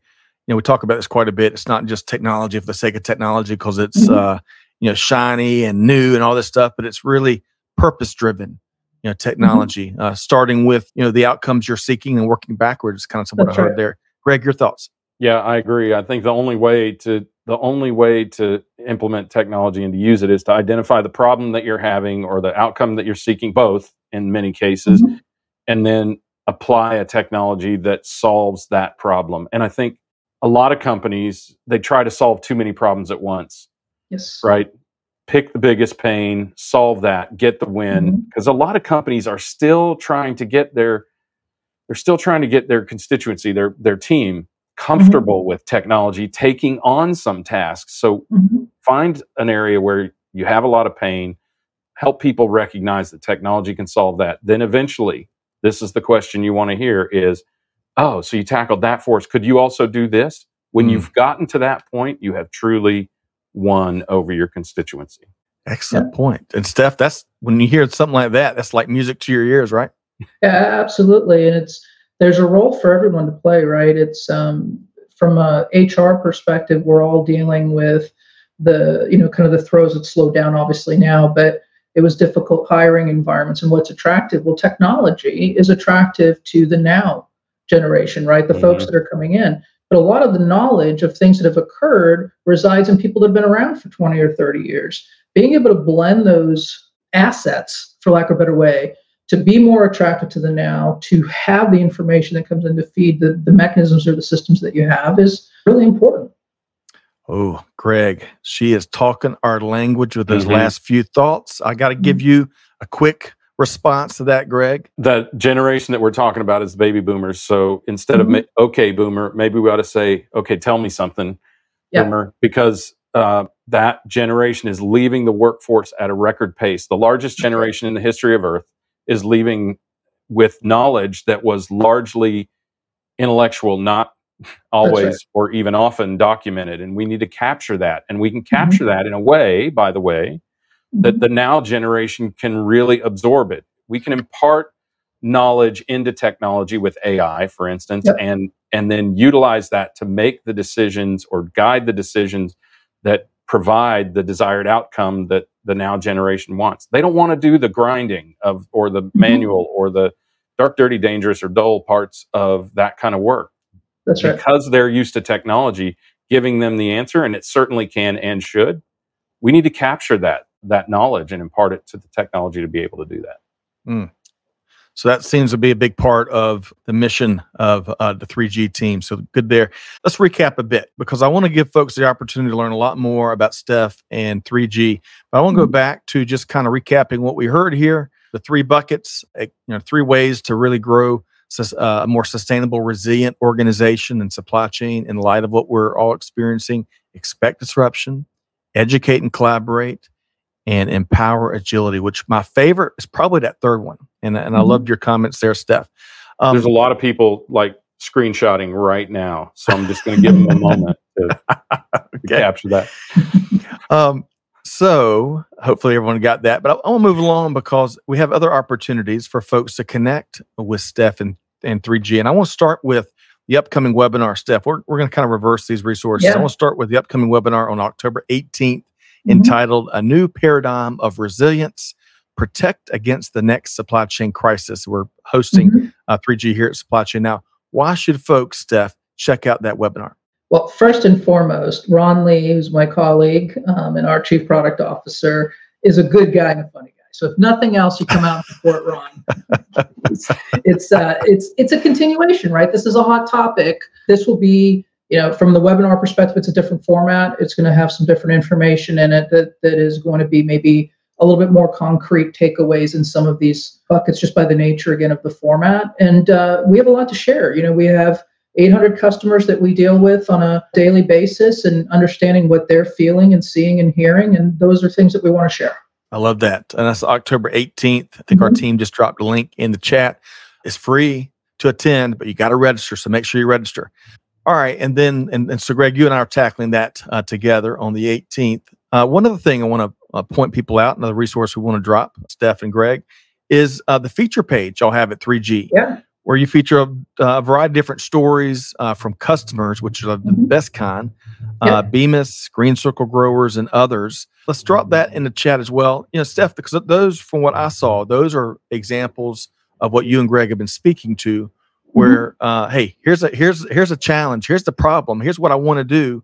You know, we talk about this quite a bit. It's not just technology for the sake of technology because it's mm-hmm. uh, you know shiny and new and all this stuff, but it's really purpose driven. You know, mm-hmm. technology, mm-hmm. uh, starting with you know the outcomes you're seeking and working backwards. Kind of somewhat That's I heard there. Greg, your thoughts? Yeah, I agree. I think the only way to the only way to implement technology and to use it is to identify the problem that you're having or the outcome that you're seeking, both in many cases, mm-hmm. and then apply a technology that solves that problem. And I think a lot of companies they try to solve too many problems at once. Yes. Right. Pick the biggest pain, solve that, get the win. Because mm-hmm. a lot of companies are still trying to get their they're still trying to get their constituency, their their team comfortable mm-hmm. with technology taking on some tasks. So mm-hmm. find an area where you have a lot of pain, help people recognize that technology can solve that. Then eventually, this is the question you want to hear is, oh, so you tackled that force. Could you also do this? When mm. you've gotten to that point, you have truly won over your constituency. Excellent yeah. point. And Steph, that's when you hear something like that, that's like music to your ears, right? Yeah, absolutely. And it's there's a role for everyone to play, right? It's um, from a HR perspective, we're all dealing with the, you know, kind of the throws that slowed down obviously now, but it was difficult hiring environments. And what's attractive? Well, technology is attractive to the now generation, right? The mm-hmm. folks that are coming in. But a lot of the knowledge of things that have occurred resides in people that have been around for 20 or 30 years. Being able to blend those assets, for lack of a better way, to be more attractive to the now, to have the information that comes in to feed the, the mechanisms or the systems that you have is really important. Oh, Greg, she is talking our language with those mm-hmm. last few thoughts. I got to give mm-hmm. you a quick response to that, Greg. The generation that we're talking about is baby boomers. So instead mm-hmm. of okay, boomer, maybe we ought to say, okay, tell me something, yeah. boomer, because uh, that generation is leaving the workforce at a record pace, the largest generation in the history of Earth is leaving with knowledge that was largely intellectual, not *laughs* always right. or even often documented. And we need to capture that. And we can mm-hmm. capture mm-hmm. that in a way, by the way, mm-hmm. that the now generation can really absorb it. We can impart knowledge into technology with AI, for instance, yep. and and then utilize that to make the decisions or guide the decisions that provide the desired outcome that the now generation wants. They don't want to do the grinding of or the mm-hmm. manual or the dark, dirty, dangerous, or dull parts of that kind of work. That's right. Because they're used to technology, giving them the answer, and it certainly can and should. We need to capture that that knowledge and impart it to the technology to be able to do that. Mm. So that seems to be a big part of the mission of uh, the 3G team. So good there. Let's recap a bit because I want to give folks the opportunity to learn a lot more about Steph and 3G. But I want to go mm-hmm. back to just kind of recapping what we heard here: the three buckets, eh, you know, three ways to really grow uh, a more sustainable, resilient organization and supply chain in light of what we're all experiencing. Expect disruption, educate and collaborate, and empower agility. Which my favorite is probably that third one and, and I mm-hmm. loved your comments there, Steph. Um, There's a lot of people like screenshotting right now, so I'm just going to give them a moment to, *laughs* okay. to capture that. Um, so hopefully everyone got that, but I, I want to move along because we have other opportunities for folks to connect with Steph and, and 3G. And I want to start with the upcoming webinar, Steph. We're, we're going to kind of reverse these resources. Yeah. I want to start with the upcoming webinar on October 18th mm-hmm. entitled A New Paradigm of Resilience protect against the next supply chain crisis. We're hosting mm-hmm. uh, 3G here at Supply Chain Now. Why should folks, Steph, check out that webinar? Well, first and foremost, Ron Lee, who's my colleague um, and our chief product officer, is a good guy and a funny guy. So if nothing else, you come out and support Ron. *laughs* it's it's, uh, it's it's a continuation, right? This is a hot topic. This will be, you know, from the webinar perspective, it's a different format. It's going to have some different information in it that that is going to be maybe a little bit more concrete takeaways in some of these buckets just by the nature again of the format. And uh, we have a lot to share. You know we have 800 customers that we deal with on a daily basis and understanding what they're feeling and seeing and hearing and those are things that we want to share. I love that. And that's october 18th i think mm-hmm. our team just dropped a link in the chat. It's free to attend but you got to register so make sure you register all right and then and, and so greg you and i are tackling that uh, together on the 18th uh, one other thing i want to uh, point people out, another resource we want to drop, Steph and Greg, is uh, the feature page I'll have at 3G. Yeah. Where you feature a, a variety of different stories uh, from customers, which are the mm-hmm. best kind, uh, yeah. Bemis, Green Circle Growers, and others. Let's drop that in the chat as well. You know, Steph, because those, from what I saw, those are examples of what you and Greg have been speaking to. Mm-hmm. Where, mm-hmm. uh, hey, here's a here's here's a challenge. Here's the problem. Here's what I want to do.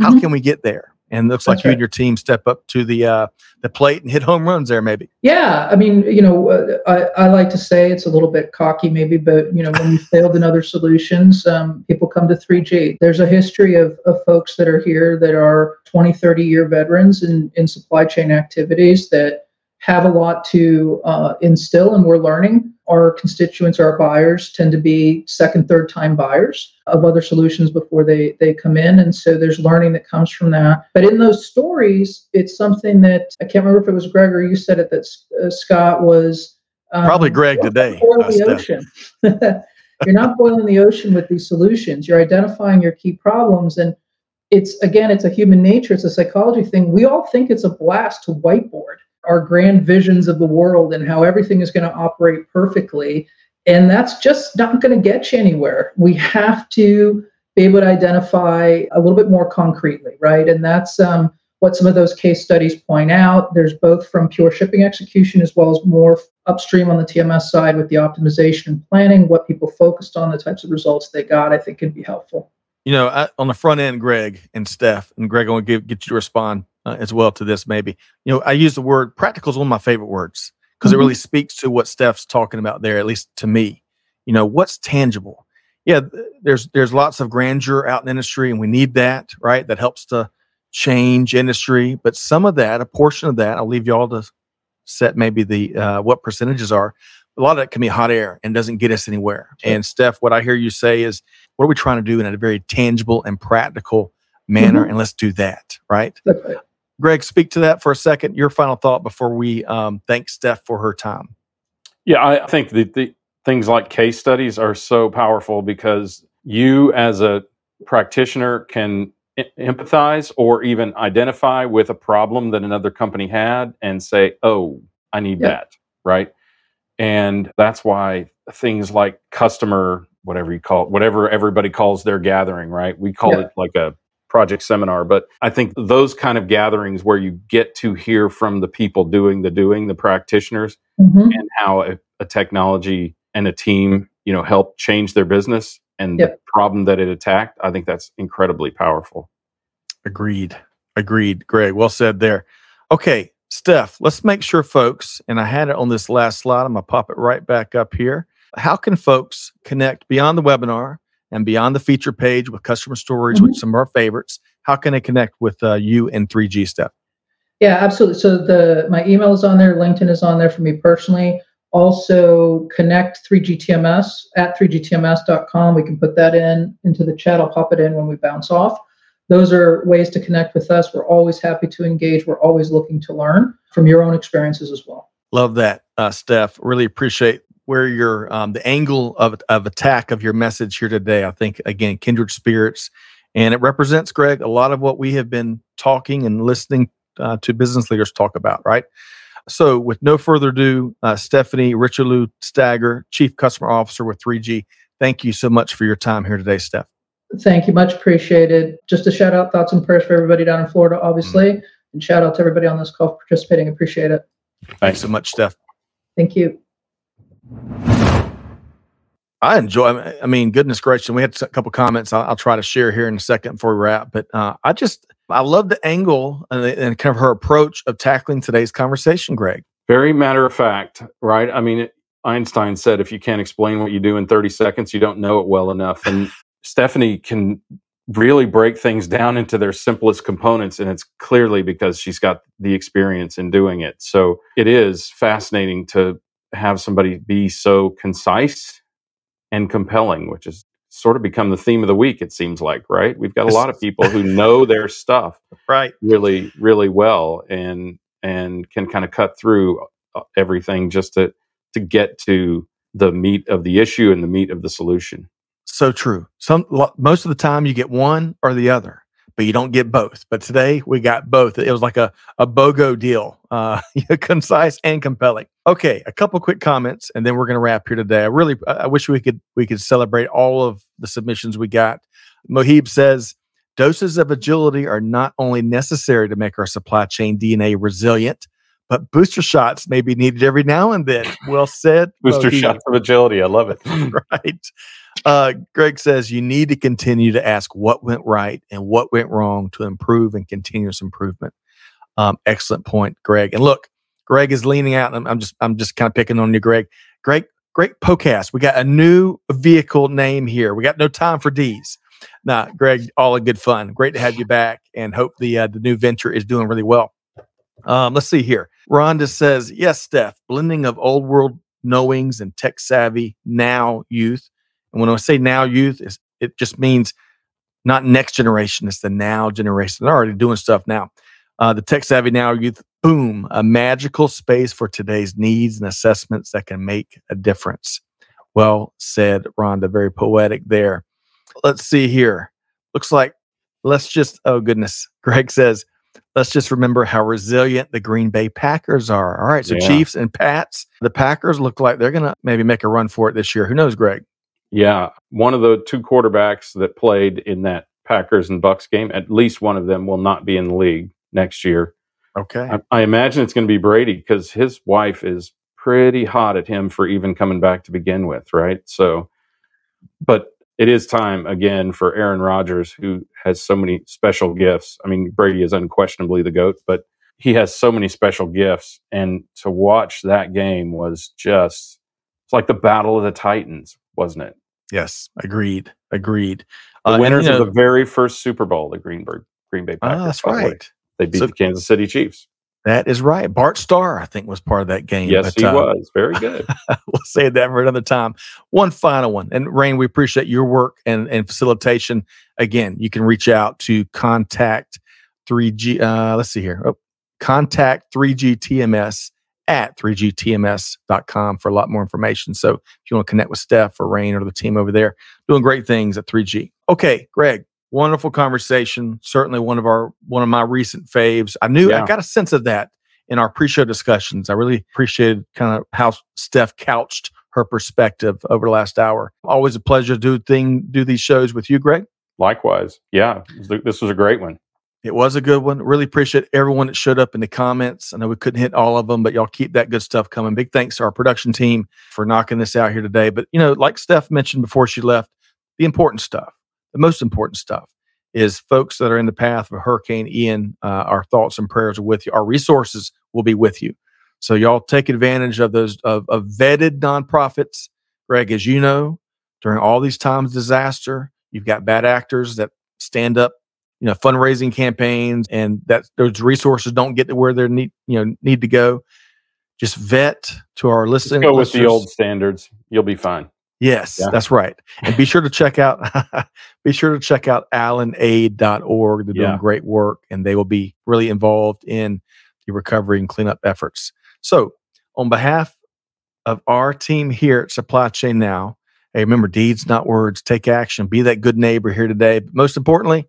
How mm-hmm. can we get there? and looks That's like you and your team step up to the uh, the plate and hit home runs there maybe yeah i mean you know uh, I, I like to say it's a little bit cocky maybe but you know when you failed in other solutions um, people come to 3g there's a history of, of folks that are here that are 20 30 year veterans in, in supply chain activities that have a lot to uh, instill and we're learning our constituents, our buyers tend to be second, third time buyers of other solutions before they they come in, and so there's learning that comes from that. But in those stories, it's something that I can't remember if it was Greg or you said it that uh, Scott was um, probably Greg today. Boil the ocean. *laughs* you're not boiling the ocean with these solutions. You're identifying your key problems and it's again it's a human nature it's a psychology thing we all think it's a blast to whiteboard our grand visions of the world and how everything is going to operate perfectly. And that's just not going to get you anywhere. We have to be able to identify a little bit more concretely, right? And that's um, what some of those case studies point out. There's both from pure shipping execution as well as more upstream on the TMS side with the optimization and planning, what people focused on, the types of results they got, I think can be helpful. You know, I, on the front end, Greg and Steph, and Greg, I want to get you to respond uh, as well to this maybe. You know i use the word practical is one of my favorite words because mm-hmm. it really speaks to what steph's talking about there at least to me. You know what's tangible? Yeah there's there's lots of grandeur out in industry and we need that right? That helps to change industry but some of that a portion of that i'll leave y'all to set maybe the uh, what percentages are a lot of it can be hot air and doesn't get us anywhere sure. and steph what i hear you say is what are we trying to do in a very tangible and practical manner mm-hmm. and let's do that right, right. Greg, speak to that for a second. Your final thought before we um, thank Steph for her time. Yeah, I think that the things like case studies are so powerful because you, as a practitioner, can empathize or even identify with a problem that another company had and say, "Oh, I need yep. that," right? And that's why things like customer, whatever you call it, whatever everybody calls their gathering, right? We call it like a project seminar but i think those kind of gatherings where you get to hear from the people doing the doing the practitioners mm-hmm. and how a, a, technology and a team you know help change their business and yep. the problem that it attacked i think that's incredibly powerful Agreed. Agreed. Greg, well said there. Okay, Steph, let's make sure folks, and I had it on this last slide. I'm going to pop it right back up here. How can folks connect beyond the webinar and beyond the feature page with customer stories, mm-hmm. with some of our favorites? How can they connect with uh, you and 3G, Steph? Yeah, absolutely. So the my email is on there, LinkedIn is on there for me personally. Also, connect 3GTMS at 3GTMS.com. We can put that in into the chat. I'll pop it in when we bounce off. Those are ways to connect with us. We're always happy to engage. We're always looking to learn from your own experiences as well. Love that, uh, Steph. Really appreciate where your um, the angle of of attack of your message here today. I think again, kindred spirits, and it represents Greg a lot of what we have been talking and listening uh, to business leaders talk about. Right. So, with no further ado, uh, Stephanie Richelieu Stagger, Chief Customer Officer with 3G, thank you so much for your time here today, Steph. Thank you, much appreciated. Just a shout out, thoughts and prayers for everybody down in Florida, obviously, mm-hmm. and shout out to everybody on this call for participating. Appreciate it. Thanks so much, Steph. Thank you. I enjoy. I mean, goodness gracious, we had a couple comments. I'll, I'll, try to share here in a second before we wrap. But uh, I just I love the angle and, and, kind of her approach of tackling today's conversation, Greg. Very matter of fact, right? I mean, Einstein said, if you can't explain what you do in 30 seconds, you don't know it well enough. And Stephanie can really break things down into their simplest components. And it's clearly because she's got the experience in doing it. So it is fascinating to have somebody be so concise and compelling, which has sort of become the theme of the week it seems like right we've got a lot of *laughs* people who know their stuff right really really well and and can kind of cut through uh, everything just to to get to the meat of the issue and the meat of the solution so true some most of the time you get one or the other but you don't get both. But today we got both. It was like a, a BOGO deal, uh, *laughs* concise and compelling. Okay, a couple quick comments, and then we're going to wrap here today. I really, I wish we could we could celebrate all of the submissions we got. Mohib says doses of agility are not only necessary to make our supply chain DNA resilient, but booster shots may be needed every now and then. Well said. booster Mohib. shots of agility. I love it. *laughs* right. Uh, Greg says you need to continue to ask what went right and what went wrong to improve and continuous improvement. Um, excellent point, Greg. And look, Greg is leaning out. I'm, I'm just I'm just kind of picking on you, Greg. Great, great podcast. We got a new vehicle name here. We got no time for D's. Nah, Greg, all a good fun. Great to have you back, and hope the uh, the new venture is doing really well. Um, let's see here. Rhonda says, "Yes, Steph. Blending of old world knowings and tech savvy now youth and when I say now youth, it just means not next generation, it's the now generation. They're already doing stuff now. Uh, the tech savvy now youth, boom, a magical space for today's needs and assessments that can make a difference. Well said, Rhonda. Very poetic there. Let's see here. Looks like, let's just, oh goodness. *laughs* Greg says, let's just remember how resilient the Green Bay Packers are. All right. So, yeah. Chiefs and Pats, the Packers look like they're going to maybe make a run for it this year. Who knows, Greg? Yeah, one of the two quarterbacks that played in that Packers and Bucs game, at least one of them will not be in the league next year. Okay. I, I imagine it's going to be Brady because his wife is pretty hot at him for even coming back to begin with, right? So, but it is time again for Aaron Rodgers, who has so many special gifts. I mean, Brady is unquestionably the GOAT, but he has so many special gifts. And to watch that game was just, it's like the Battle of the Titans, wasn't it? Yes, agreed. Agreed. The uh, winners and, you know, of the very first Super Bowl, the Greenberg Green Bay Packers. Oh, that's right. They beat so, the Kansas City Chiefs. That is right. Bart Starr, I think, was part of that game. Yes, he uh, was. Very good. *laughs* we'll save that for another time. One final one. And Rain, we appreciate your work and, and facilitation. Again, you can reach out to contact 3G. Uh, let's see here. Oh, contact 3G TMS at 3gtms.com for a lot more information. So if you want to connect with Steph or Rain or the team over there, doing great things at 3G. Okay, Greg, wonderful conversation. Certainly one of our one of my recent faves. I knew yeah. I got a sense of that in our pre-show discussions. I really appreciated kind of how Steph couched her perspective over the last hour. Always a pleasure to do thing do these shows with you, Greg. Likewise. Yeah, this was a great one. It was a good one. Really appreciate everyone that showed up in the comments. I know we couldn't hit all of them, but y'all keep that good stuff coming. Big thanks to our production team for knocking this out here today. But, you know, like Steph mentioned before she left, the important stuff, the most important stuff is folks that are in the path of Hurricane Ian. Uh, our thoughts and prayers are with you. Our resources will be with you. So y'all take advantage of those of, of vetted nonprofits. Greg, as you know, during all these times of disaster, you've got bad actors that stand up, you know, fundraising campaigns, and that those resources don't get to where they need, you know, need to go. Just vet to our listening. Just go with the old standards. You'll be fine. Yes, yeah. that's right. And be sure to check out *laughs* be sure to check out alanaid.org. They're doing yeah. great work and they will be really involved in the recovery and cleanup efforts. So, on behalf of our team here at Supply Chain Now, hey, remember deeds, not words. Take action. Be that good neighbor here today. But most importantly,